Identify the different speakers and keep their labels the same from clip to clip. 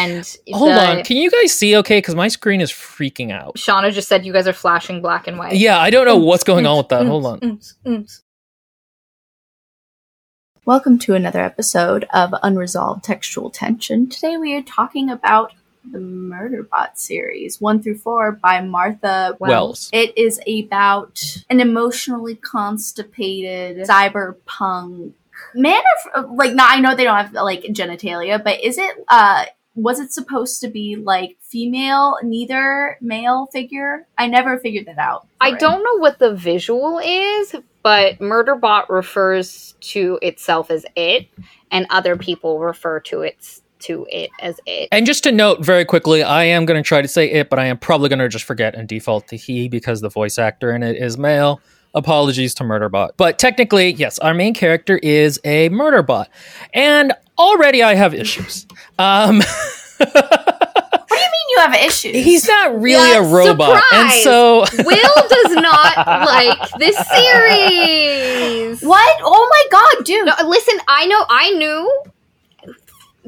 Speaker 1: and
Speaker 2: Hold
Speaker 1: the-
Speaker 2: on, can you guys see okay? Because my screen is freaking out.
Speaker 1: Shauna just said you guys are flashing black and white.
Speaker 2: Yeah, I don't know what's going on with that. Hold on.
Speaker 1: Oops, oops.
Speaker 3: Welcome to another episode of Unresolved Textual Tension. Today we are talking about the Murderbot series, 1 through 4 by Martha
Speaker 2: Wells.
Speaker 3: It is about an emotionally constipated cyberpunk man of like not I know they don't have like genitalia, but is it uh was it supposed to be like female, neither male figure? I never figured that out.
Speaker 1: I
Speaker 3: it.
Speaker 1: don't know what the visual is, but Murderbot refers to itself as it, and other people refer to it to it as it.
Speaker 2: And just to note very quickly, I am going to try to say it, but I am probably going to just forget and default to he because the voice actor in it is male. Apologies to Murderbot. But technically, yes, our main character is a Murderbot. And already I have issues. Um,
Speaker 3: What do you mean you have issues?
Speaker 2: he's not really
Speaker 1: Yeah,
Speaker 2: a robot. And so
Speaker 1: Will does not like this series.
Speaker 3: What? Oh my god, dude.
Speaker 1: No, listen, I know, I knew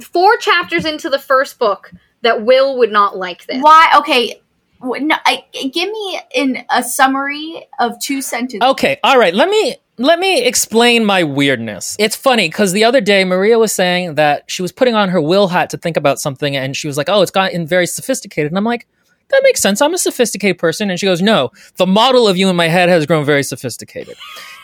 Speaker 1: four chapters into the first book that Will would not like this.
Speaker 3: Why? Okay. No, I, give me in a summary of two sentences.
Speaker 2: Okay, all right. Let me let me explain my weirdness. It's funny because the other day Maria was saying that she was putting on her will hat to think about something, and she was like, "Oh, it's gotten very sophisticated," and I'm like. That makes sense. I'm a sophisticated person. And she goes, No, the model of you in my head has grown very sophisticated.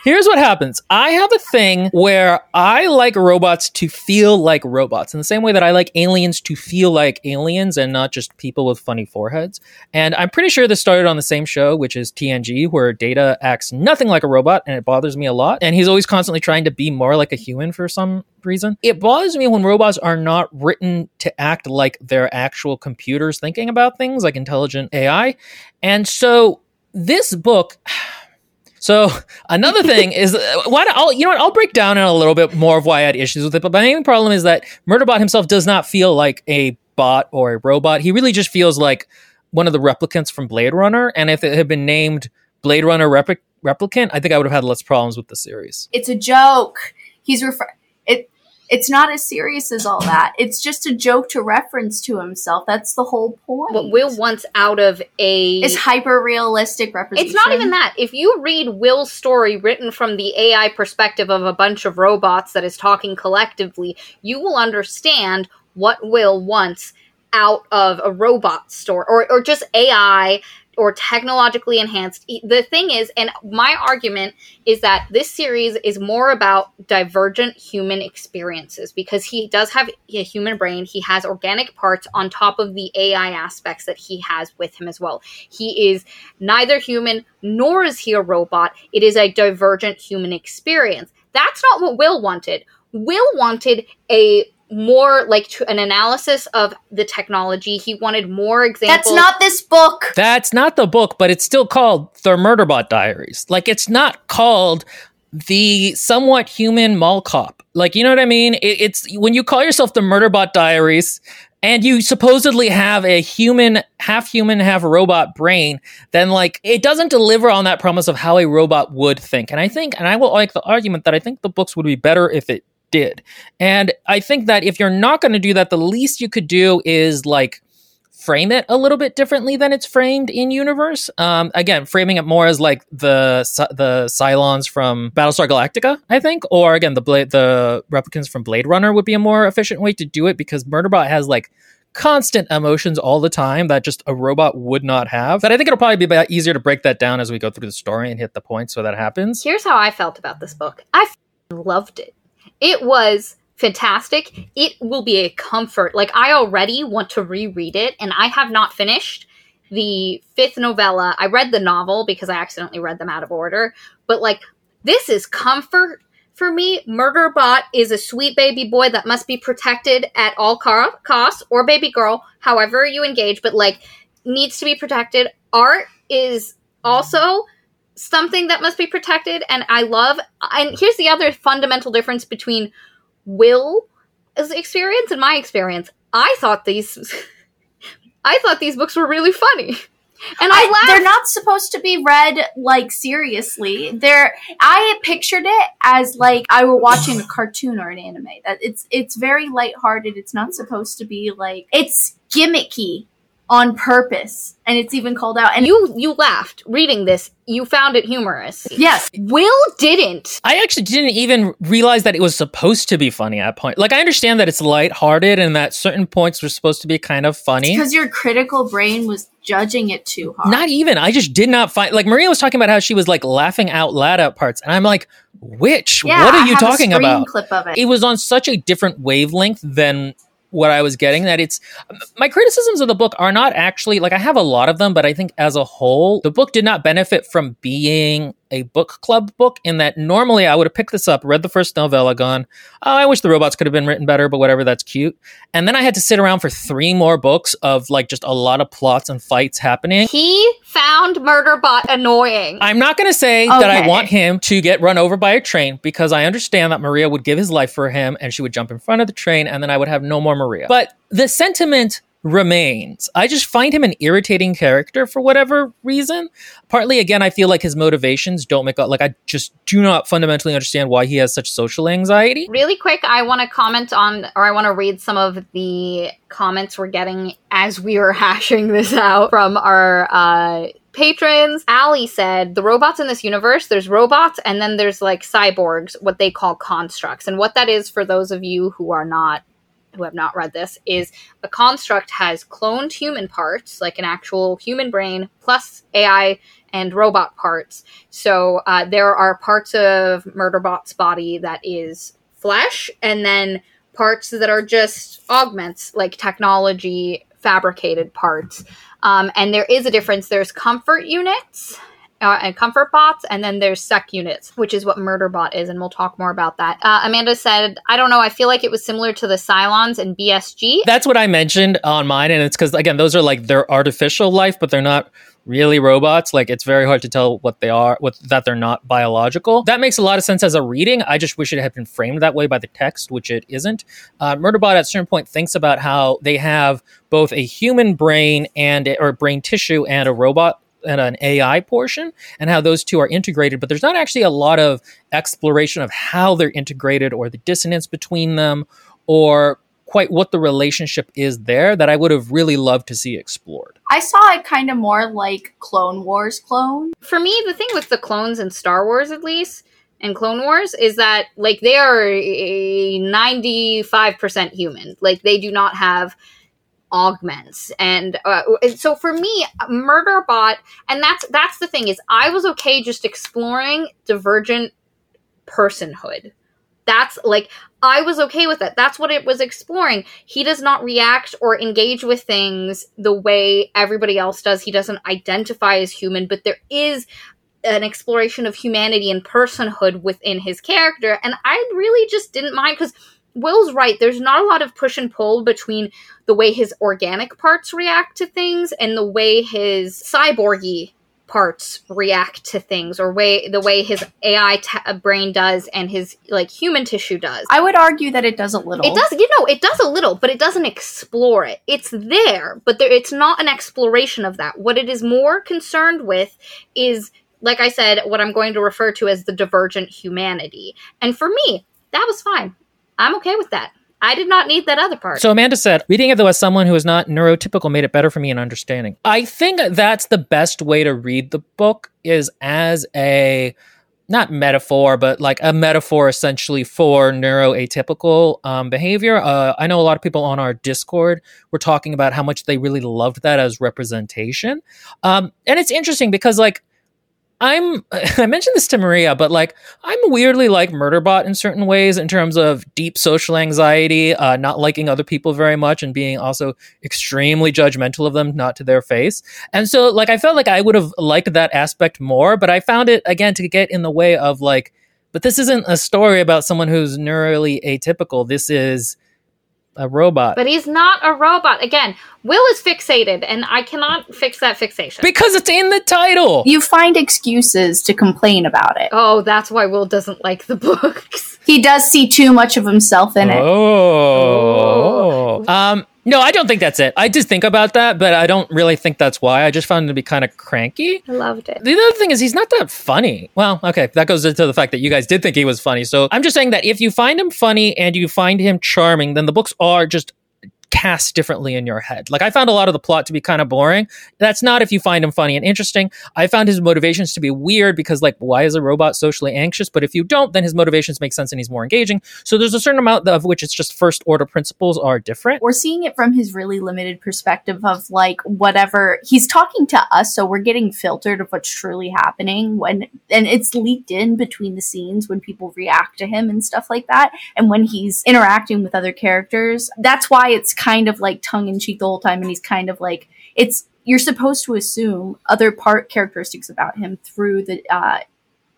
Speaker 2: Here's what happens I have a thing where I like robots to feel like robots in the same way that I like aliens to feel like aliens and not just people with funny foreheads. And I'm pretty sure this started on the same show, which is TNG, where Data acts nothing like a robot and it bothers me a lot. And he's always constantly trying to be more like a human for some reason. It bothers me when robots are not written to act like they're actual computers thinking about things, like intelligent AI. And so this book. So another thing is uh, why don't, I'll you know what I'll break down in a little bit more of why I had issues with it. But my main problem is that Murderbot himself does not feel like a bot or a robot. He really just feels like one of the replicants from Blade Runner. And if it had been named Blade Runner Repli- Replicant, I think I would have had less problems with the series.
Speaker 3: It's a joke. He's refer. It. It's not as serious as all that. It's just a joke to reference to himself. That's the whole point.
Speaker 1: What Will wants out of a.
Speaker 3: is hyper realistic representation.
Speaker 1: It's not even that. If you read Will's story written from the AI perspective of a bunch of robots that is talking collectively, you will understand what Will wants out of a robot story or, or just AI or technologically enhanced. The thing is, and my argument is that this series is more about divergent human experiences because he does have a human brain. He has organic parts on top of the AI aspects that he has with him as well. He is neither human nor is he a robot. It is a divergent human experience. That's not what Will wanted. Will wanted a more like to an analysis of the technology. He wanted more examples.
Speaker 3: That's not this book.
Speaker 2: That's not the book, but it's still called The Murderbot Diaries. Like it's not called the somewhat human mall cop. Like you know what I mean? It, it's when you call yourself the Murderbot Diaries and you supposedly have a human, half human, half robot brain, then like it doesn't deliver on that promise of how a robot would think. And I think, and I will like the argument that I think the books would be better if it did. And I think that if you're not going to do that, the least you could do is like frame it a little bit differently than it's framed in universe. Um, again, framing it more as like the the Cylons from Battlestar Galactica, I think, or again the Blade the replicants from Blade Runner would be a more efficient way to do it because Murderbot has like constant emotions all the time that just a robot would not have. But I think it'll probably be easier to break that down as we go through the story and hit the point so that happens.
Speaker 1: Here's how I felt about this book. I f- loved it. It was fantastic. It will be a comfort. Like I already want to reread it and I have not finished the fifth novella. I read the novel because I accidentally read them out of order, but like this is comfort for me. Murderbot is a sweet baby boy that must be protected at all co- costs or baby girl, however you engage, but like needs to be protected. Art is also something that must be protected and I love and here's the other fundamental difference between Will's experience and my experience. I thought these I thought these books were really funny. And I,
Speaker 3: I,
Speaker 1: laughed.
Speaker 3: they're not supposed to be read like seriously. They're I pictured it as like I were watching a cartoon or an anime. That it's it's very lighthearted. It's not supposed to be like it's gimmicky on purpose, and it's even called out. And
Speaker 1: you you laughed reading this. You found it humorous.
Speaker 3: yes,
Speaker 1: Will didn't.
Speaker 2: I actually didn't even realize that it was supposed to be funny at point. Like I understand that it's lighthearted and that certain points were supposed to be kind of funny.
Speaker 3: because your critical brain was judging it too hard.
Speaker 2: Not even. I just did not find like Maria was talking about how she was like laughing out loud at parts, and I'm like, which?
Speaker 3: Yeah,
Speaker 2: what are
Speaker 3: I
Speaker 2: you
Speaker 3: have
Speaker 2: talking
Speaker 3: screen
Speaker 2: about?
Speaker 3: Clip of it.
Speaker 2: It was on such a different wavelength than what I was getting. That it's my criticisms of the book are not actually like I have a lot of them, but I think as a whole, the book did not benefit from being a book club book. In that normally I would have picked this up, read the first novella, gone, oh, I wish the robots could have been written better, but whatever, that's cute. And then I had to sit around for three more books of like just a lot of plots and fights happening.
Speaker 1: He found Murderbot annoying.
Speaker 2: I'm not going to say that I want him to get run over by a train because I understand that Maria would give his life for him and she would jump in front of the train and then I would have no more Maria. But the sentiment remains. I just find him an irritating character for whatever reason. Partly, again, I feel like his motivations don't make up. Like, I just do not fundamentally understand why he has such social anxiety.
Speaker 1: Really quick, I want to comment on, or I want to read some of the comments we're getting as we were hashing this out from our uh, patrons. Ali said, The robots in this universe, there's robots and then there's like cyborgs, what they call constructs. And what that is for those of you who are not who have not read this is a construct has cloned human parts like an actual human brain plus ai and robot parts. So uh, there are parts of murderbot's body that is flesh and then parts that are just augments like technology fabricated parts. Um, and there is a difference. There's comfort units uh, and comfort bots, and then there's sec units, which is what Murderbot is, and we'll talk more about that. Uh, Amanda said, "I don't know. I feel like it was similar to the Cylons and BSG.
Speaker 2: That's what I mentioned on mine. And it's because, again, those are like their artificial life, but they're not really robots. Like it's very hard to tell what they are, what that they're not biological. That makes a lot of sense as a reading. I just wish it had been framed that way by the text, which it isn't. Uh, Murderbot at a certain point thinks about how they have both a human brain and or brain tissue and a robot and an AI portion, and how those two are integrated. But there's not actually a lot of exploration of how they're integrated or the dissonance between them, or quite what the relationship is there that I would have really loved to see explored.
Speaker 3: I saw it kind of more like Clone Wars clone.
Speaker 1: For me, the thing with the clones in Star Wars, at least, and Clone Wars, is that like they are ninety five percent human. Like they do not have augments. And uh, so for me murderbot and that's that's the thing is i was okay just exploring divergent personhood. That's like i was okay with it that's what it was exploring. He does not react or engage with things the way everybody else does. He doesn't identify as human but there is an exploration of humanity and personhood within his character. And i really just didn't mind because will's right there's not a lot of push and pull between the way his organic parts react to things and the way his cyborgy parts react to things or way the way his AI t- uh, brain does and his like human tissue does.
Speaker 3: I would argue that it does a little.
Speaker 1: It does, you know, it does a little, but it doesn't explore it. It's there, but there, it's not an exploration of that. What it is more concerned with is, like I said, what I'm going to refer to as the divergent humanity. And for me, that was fine. I'm okay with that. I did not need that other part.
Speaker 2: So Amanda said, reading it though as someone who is not neurotypical made it better for me in understanding. I think that's the best way to read the book is as a not metaphor, but like a metaphor essentially for neuroatypical um, behavior. Uh, I know a lot of people on our Discord were talking about how much they really loved that as representation. Um, and it's interesting because like I'm I mentioned this to Maria, but like I'm weirdly like Murderbot in certain ways in terms of deep social anxiety, uh, not liking other people very much, and being also extremely judgmental of them, not to their face. And so like I felt like I would have liked that aspect more, but I found it again to get in the way of like, but this isn't a story about someone who's neurally atypical. This is a robot.
Speaker 1: but he's not a robot. Again, Will is fixated, and I cannot fix that fixation.
Speaker 2: because it's in the title.
Speaker 3: You find excuses to complain about it.
Speaker 1: oh, that's why Will doesn't like the books.
Speaker 3: He does see too much of himself in it.
Speaker 2: Oh. Um No, I don't think that's it. I did think about that, but I don't really think that's why. I just found him to be kind of cranky.
Speaker 1: I loved it.
Speaker 2: The other thing is he's not that funny. Well, okay, that goes into the fact that you guys did think he was funny. So I'm just saying that if you find him funny and you find him charming, then the books are just cast differently in your head. Like I found a lot of the plot to be kind of boring. That's not if you find him funny and interesting. I found his motivations to be weird because like why is a robot socially anxious? But if you don't, then his motivations make sense and he's more engaging. So there's a certain amount of which it's just first order principles are different.
Speaker 3: We're seeing it from his really limited perspective of like whatever he's talking to us, so we're getting filtered of what's truly happening when and it's leaked in between the scenes when people react to him and stuff like that. And when he's interacting with other characters. That's why it's kind of like tongue in cheek the whole time and he's kind of like it's you're supposed to assume other part characteristics about him through the uh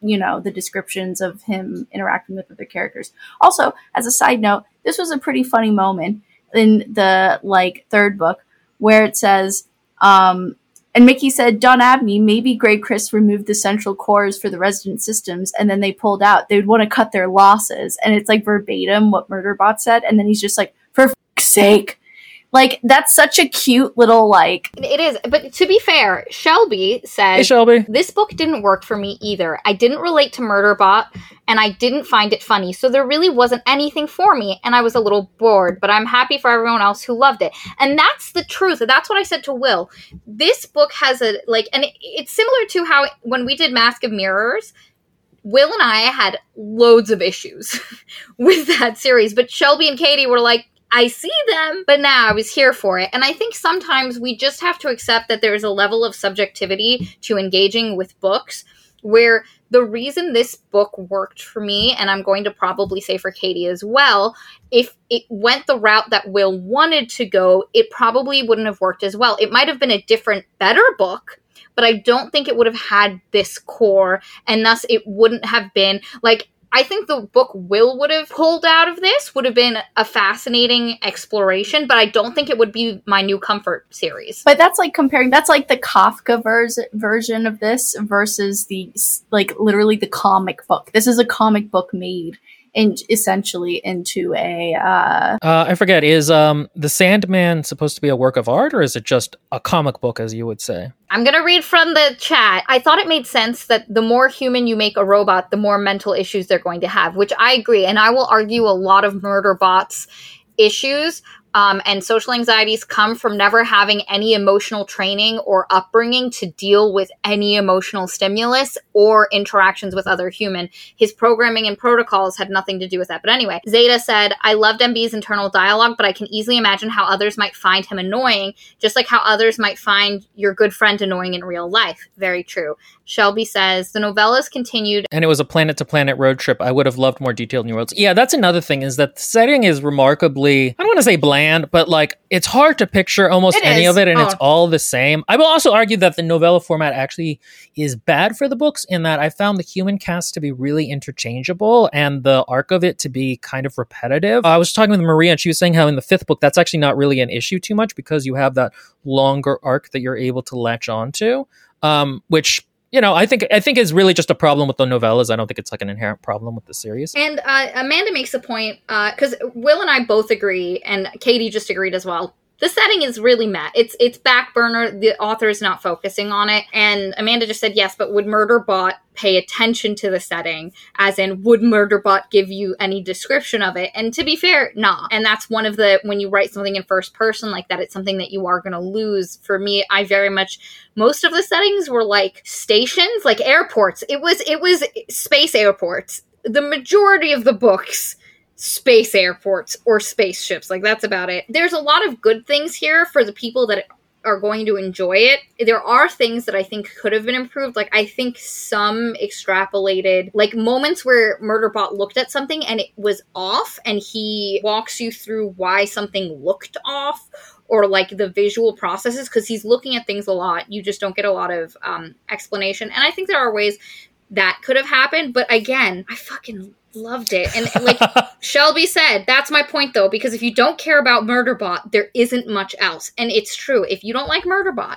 Speaker 3: you know the descriptions of him interacting with other characters also as a side note this was a pretty funny moment in the like third book where it says um and Miki said, Don Abene, maybe GrayCris removed the central cores for the resident systems and then they pulled out. They would want to cut their losses. And it's like verbatim what Murderbot said. And then he's just like, for sake. Like that's such a cute little like
Speaker 1: It is, but to be fair, Shelby said
Speaker 2: Hey Shelby.
Speaker 1: this book didn't work for me either. I didn't relate to Murderbot, and I didn't find it funny. So there really wasn't anything for me, and I was a little bored. But I'm happy for everyone else who loved it, and that's the truth. That's what I said to Will. This book has a like, and it, it's similar to how when we did Mask of Mirrors. Will and I had loads of issues with that series, but Shelby and Katie were like, I see them, but now I was here for it. And I think sometimes we just have to accept that there's a level of subjectivity to engaging with books where the reason this book worked for me, and I'm going to probably say for Katie as well, if it went the route that Will wanted to go, it probably wouldn't have worked as well. It might have been a different, better book, but I don't think it would have had this core, and thus it wouldn't have been like I think the book Will would have pulled out of this would have been a fascinating exploration, but I don't think it would be my new comfort series.
Speaker 3: But that's like comparing. That's like the Kafka vers- version of this versus the like literally the comic book. This is a comic book made in essentially into a. Uh,
Speaker 2: Uh, I forget. Is um the Sandman supposed to be a work of art, or is it just a comic book, as you would say?
Speaker 1: I'm going to read from the chat. I thought it made sense that the more human you make a robot, the more mental issues they're going to have, which I agree. And I will argue a lot of murder bots issues um, and social anxieties come from never having any emotional training or upbringing to deal with any emotional stimulus or interactions with other human. His programming and protocols had nothing to do with that. But anyway, Zeta said, I loved MB's internal dialogue, but I can easily imagine how others might find him annoying, just like how others might find your good friend annoying in real life. Very true. Shelby says, the novellas continued
Speaker 2: and it was a planet to planet road trip. I would have loved more detailed New Worlds. Yeah, that's another thing is that the setting is remarkably, I don't want to say bland, but like it's hard to picture almost
Speaker 3: It
Speaker 2: any
Speaker 3: is.
Speaker 2: of it and it's
Speaker 1: Oh.
Speaker 2: all the same. I will also argue that the novella format actually is bad for the books in that I found the human cast to be really interchangeable and the arc of it to be kind of repetitive. I was talking with Maria and she was saying how in the fifth book that's actually not really an issue too much because you have that longer arc that you're able to latch onto. Um, which you know, I think I think is really just a problem with the novellas. I don't think it's like an inherent problem with the series.
Speaker 1: And uh, Amanda makes a point because Will and I both agree, and Katie just agreed as well. The setting is really met. It's it's back burner. The author is not focusing on it. And Amanda just said yes, but would Murderbot pay attention to the setting? As in, would Murderbot give you any description of it? And to be fair, nah. And that's one of the when you write something in first person like that, it's something that you are going to lose. For me, I very much most of the settings were like stations, like airports. It was it was space airports. The majority of the books space airports or spaceships. Like that's about it. There's a lot of good things here for the people that are going to enjoy it. There are things that I think could have been improved. Like I think some extrapolated like moments where Murderbot looked at something and it was off and he walks you through why something looked off or like the visual processes because he's looking at things a lot. You just don't get a lot of um, explanation. And I think there are ways that could have happened. But again, I fucking loved it. And like Shelby said, that's my point though, because if you don't care about Murderbot, there isn't much else. And it's true. If you don't like Murderbot,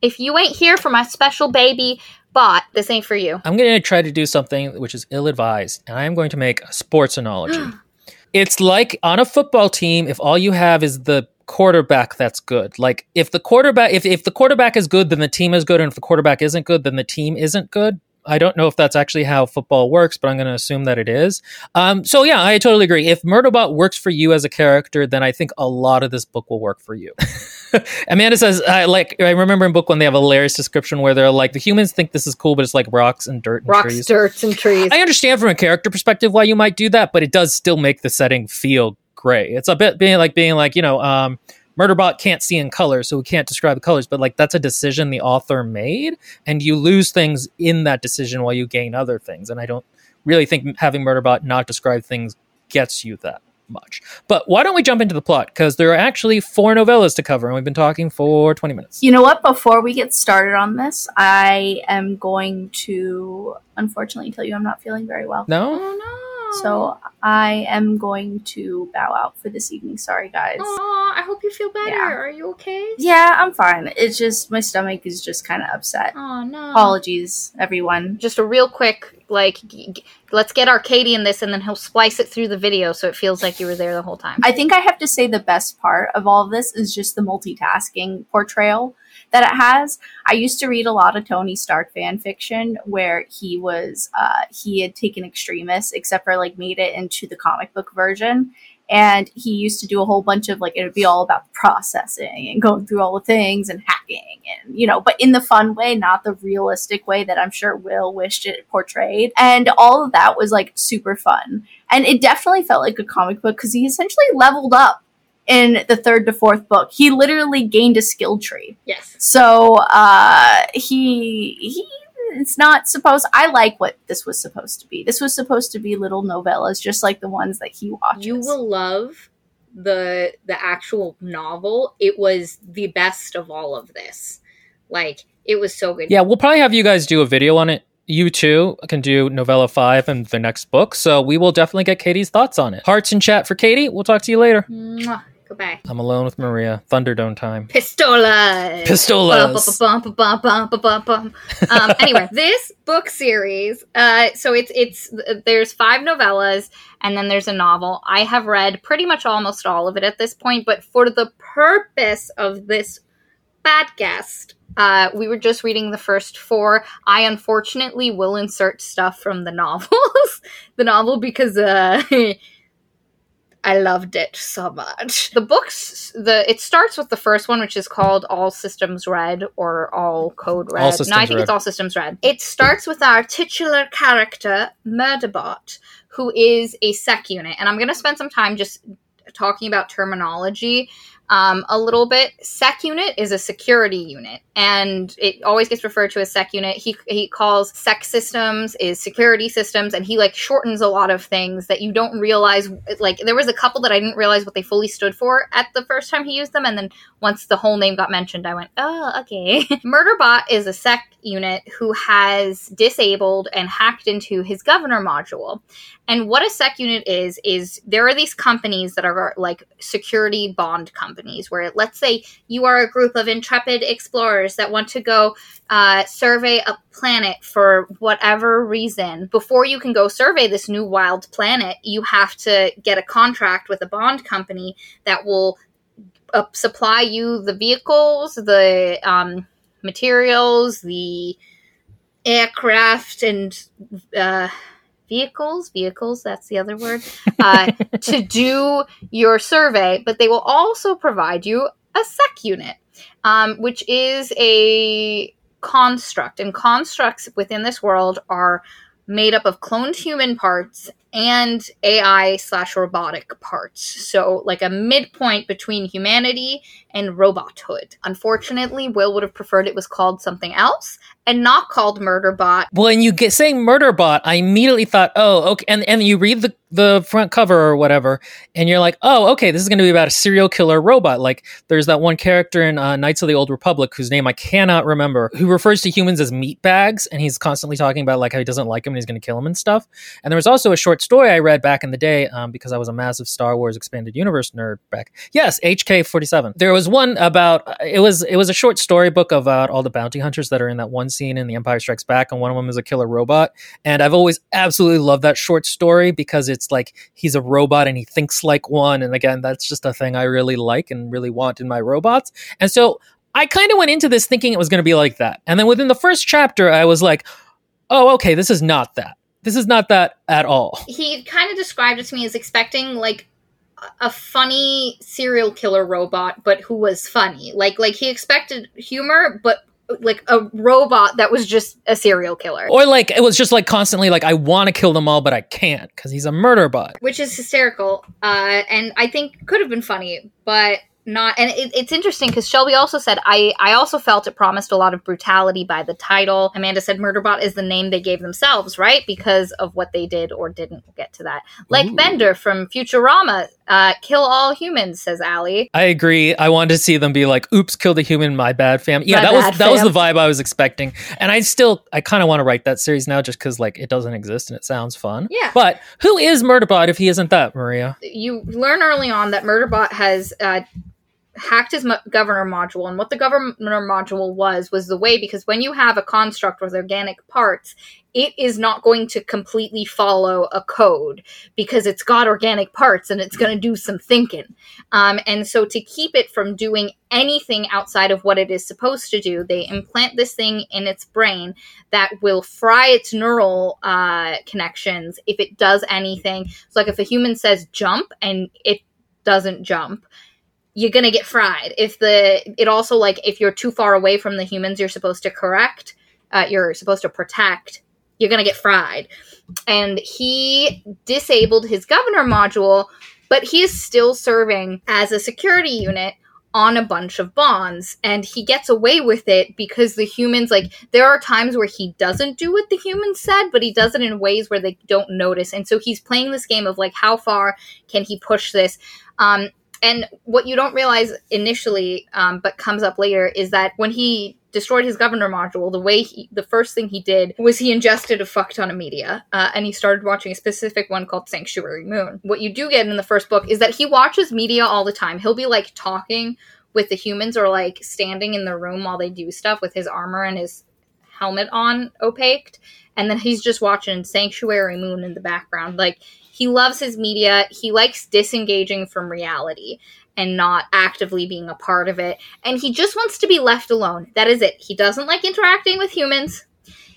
Speaker 1: if you ain't here for my special baby bot, this ain't for you.
Speaker 2: I'm going to try to do something which is ill advised, and I am going to make a sports analogy. it's like on a football team, if all you have is the quarterback that's good. Like if the quarterback if, if the quarterback is good, then the team is good, and if the quarterback isn't good, then the team isn't good. I don't know if that's actually how football works, but I'm going to assume that it is. Um, so yeah, I totally agree. If Murderbot works for you as a character, then I think a lot of this book will work for you. Amanda says, I like I remember in book one they have a hilarious description where they're like the humans think this is cool, but it's like rocks and dirt and trees.
Speaker 1: Rocks,
Speaker 2: trees.
Speaker 1: dirts, and trees.
Speaker 2: I understand from a character perspective why you might do that, but it does still make the setting feel gray. It's a bit being like being like, you know, um, Murderbot can't see in color, so we can't describe the colors, but like that's a decision the author made, and you lose things in that decision while you gain other things. And I don't really think having Murderbot not describe things gets you that much. But why don't we jump into the plot? Because there are actually four novellas to cover, and we've been talking for 20 minutes.
Speaker 3: You know what? Before we get started on this, I am going to unfortunately tell you I'm not feeling very well.
Speaker 2: No?
Speaker 1: no.
Speaker 3: So I am going to bow out for this evening. Sorry, guys.
Speaker 1: Aw, I hope you feel better.
Speaker 3: Yeah.
Speaker 1: Are you okay?
Speaker 3: Yeah, I'm fine. It's just my stomach is just kind of upset.
Speaker 1: Oh no.
Speaker 3: Apologies, everyone.
Speaker 1: Just a real quick, like, g- g- let's get Arcady in this, and then he'll splice it through the video so it feels like you were there the whole time.
Speaker 3: I think I have to say the best part of all of this is just the multitasking portrayal that it has. I used to read a lot of Tony Stark fan fiction where he was uh, he had taken Extremis, except for like made it into the comic book version. And he used to do a whole bunch of like it would be all about processing and going through all the things and hacking and you know, but in the fun way, not the realistic way that I'm sure Will wished it portrayed. And all of that was like super fun. And it definitely felt like a comic book because he essentially leveled up in the third to fourth book. He literally gained a skill tree.
Speaker 1: yes.
Speaker 3: So uh, he he it's not supposed. I like what this was supposed to be. This was supposed to be little novellas, just like the ones that he watches.
Speaker 1: You will love the the actual novel. It was the best of all of this. Like it was so good.
Speaker 2: Yeah, we'll probably have you guys do a video on it. You too can do novella five and the next book, so we will definitely get Katie's thoughts on it. Hearts in chat for Katie. We'll talk to you later.
Speaker 1: Mwah. Goodbye.
Speaker 2: I'm alone with Maria. Thunderdome time.
Speaker 1: Pistolas.
Speaker 2: Pistolas.
Speaker 1: Bum, bum, bum. Um, anyway, this book series. Uh, so it's it's there's five novellas and then there's a novel. I have read pretty much almost all of it at this point, but for the purpose of this podcast, uh, we were just reading the first four. I unfortunately will insert stuff from the novels, the novel because uh, I loved it so much. The books, the it starts with the first one, which is called All Systems Red or All Code Red.
Speaker 2: All
Speaker 1: no, I think
Speaker 2: Red.
Speaker 1: it's All Systems Red. It starts with our titular character, Murderbot, who is a sec unit, and I'm going to spend some time just talking about terminology um, a little bit. Sec unit is a security unit, and it always gets referred to as sec unit. He he calls sec systems is security systems, and he like shortens a lot of things that you don't realize. Like there was a couple that I didn't realize what they fully stood for at the first time he used them, and then once the whole name got mentioned, I went, oh okay. Murderbot is a sec unit who has disabled and hacked into his governor module. And what a sec unit is, is there are these companies that are like security bond companies where, let's say, you are a group of intrepid explorers that want to go uh, survey a planet for whatever reason. Before you can go survey this new wild planet, you have to get a contract with a bond company that will uh, supply you the vehicles, the um, materials, the aircraft, and uh, vehicles vehicles that's the other word uh, to do your survey but they will also provide you a sec unit um, which is a construct and constructs within this world are made up of cloned human parts and ai slash robotic parts. So like a midpoint between humanity and robothood. Unfortunately will would have preferred it was called something else and not called murderbot Well,
Speaker 2: When you get saying Murderbot, I immediately thought, oh, okay, and and you read the the front cover or whatever, and you're like, oh, okay, this is going to be about a serial killer robot. Like there's that one character in uh, Knights of the Old Republic whose name I cannot remember, who refers to humans as meat bags, and he's constantly talking about like how he doesn't like him and he's going to kill him and stuff. And there was also a short story I read back in the day um, because I was a massive Star Wars expanded universe nerd back. Yes, HK forty seven. There was one about it was it was a short story book about all the bounty hunters that are in that one scene in The Empire Strikes Back, and one of them is a killer robot. And I've always absolutely loved that short story because it's like he's a robot and he thinks like one. And again, that's just a thing I really like and really want in my robots. And so I kind of went into this thinking it was going to be like that. And then within the first chapter, I was like, oh, okay, this is not that. This is not that at all.
Speaker 1: He kind of described it to me as expecting like a funny serial killer robot, but who was funny. Like like he expected humor, but like a robot that was just a serial killer.
Speaker 2: Or like it was just like constantly like I want to kill them all, but I can't because he's a murder bot.
Speaker 1: Which is hysterical, uh, and I think could have been funny, but not and it, it's interesting because shelby also said i i also felt it promised a lot of brutality by the title amanda said murderbot is the name they gave themselves right because of what they did or didn't we'll get to that like
Speaker 2: Ooh.
Speaker 1: bender from futurama uh, kill all humans says Allie.
Speaker 2: I agree. I wanted to see them be like, "Oops, killed a human, my bad, fam." Yeah,
Speaker 1: My
Speaker 2: that was that was the vibe I was expecting, and I still, I kind of want to write that series now, just because like it doesn't exist and it sounds fun.
Speaker 1: Yeah.
Speaker 2: But who is Murderbot if he isn't that, Maria?
Speaker 1: you learn early on that Murderbot has uh, hacked his mo- governor module, and what the governor module was was the way because when you have a construct with organic parts, it is not going to completely follow a code because it's got organic parts and it's going to do some thinking. Um, and so to keep it from doing anything outside of what it is supposed to do, they implant this thing in its brain that will fry its neural uh, connections if it does anything. So, like if a human says jump and it doesn't jump, you're gonna get fried. If the it also like if you're too far away from the humans you're supposed to correct, uh, you're supposed to protect, you're gonna get fried. And he disabled his governor module, but he is still serving as a security unit on a bunch of bonds and he gets away with it because the humans like there are times where he doesn't do what the humans said but he does it in ways where they don't notice and so he's playing this game of like how far can he push this um and what you don't realize initially um, but comes up later is that when he destroyed his governor module the way he the first thing he did was he ingested a fuck ton of media uh, and he started watching a specific one called sanctuary moon. What you do get in the first book is that he watches media all the time. He'll be like talking with the humans or like standing in the room while they do stuff with his armor and his helmet on opaqued and then he's just watching sanctuary moon in the background. Like he loves his media. He likes disengaging from reality and not actively being a part of it. And he just wants to be left alone. That is it. He doesn't like interacting with humans.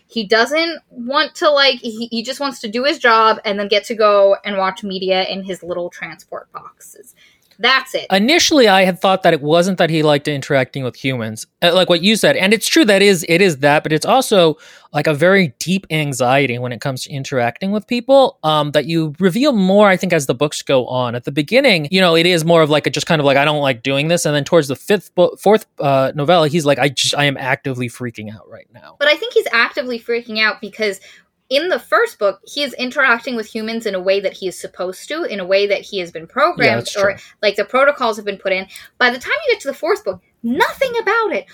Speaker 1: He doesn't want to like he, he just wants to do his job and then get to go and watch media in his little transport boxes that's it
Speaker 2: Initially, I had thought that it wasn't that he liked interacting with humans, uh, like what you said, and it's true that is it is that, but it's also like a very deep anxiety when it comes to interacting with people. Um, that you reveal more, I think, as the books go on. At the beginning, you know, it is more of like a just kind of like I don't like doing this, and then towards the fifth, bo- fourth uh, novella, he's like I just I am actively freaking out right now.
Speaker 1: But I think he's actively freaking out because in the first book, he is interacting with humans in a way that he is supposed to, in a way that he has been programmed,
Speaker 2: that's
Speaker 1: or like the protocols have been put in. By the time you get to the fourth book, nothing about it.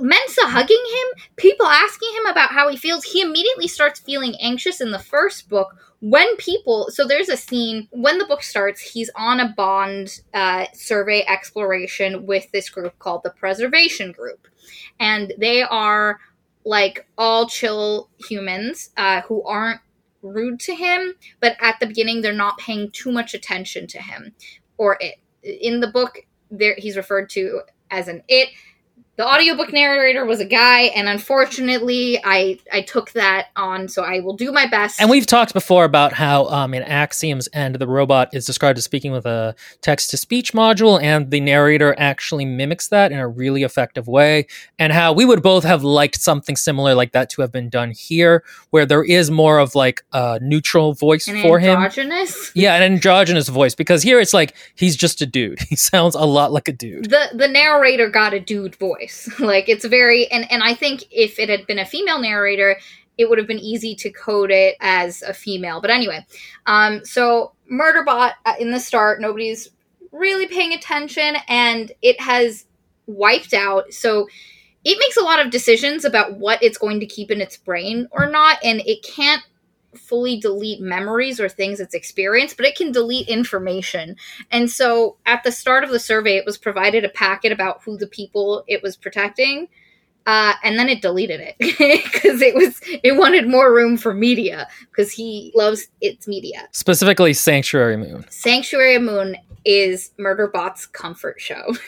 Speaker 1: Mensah hugging him, people asking him about how he feels. He immediately starts feeling anxious in the first book when people. So there's a scene when the book starts. He's on a bond uh, survey exploration with this group called the Preservation Group, and they are like all chill humans uh, who aren't rude to him, but at the beginning they're not paying too much attention to him or it. In the book, there he's referred to as an it. The audiobook narrator was a guy, and unfortunately, I I took that on, so I will do my best.
Speaker 2: And we've talked before about how um, in Axiom's end, the robot is described as speaking with a text to speech module, and the narrator actually mimics that in a really effective way. And how we would both have liked something similar like that to have been done here, where there is more of like a neutral voice
Speaker 1: an
Speaker 2: for him. Yeah, an androgynous voice, because here it's like he's just a dude. He sounds a lot like a dude.
Speaker 1: the the narrator got a dude voice like it's very and and i think if it had been a female narrator it would have been easy to code it as a female. But anyway um so murderbot uh, in the start nobody's really paying attention and it has wiped out. So it makes a lot of decisions about what it's going to keep in its brain or not and it can't fully delete memories or things it's experienced, but it can delete information. And so at the start of the survey, it was provided a packet about who the people it was protecting. Uh, and then it deleted it because it was it wanted more room for media because he loves its media
Speaker 2: specifically sanctuary moon
Speaker 1: sanctuary moon is murderbot's comfort show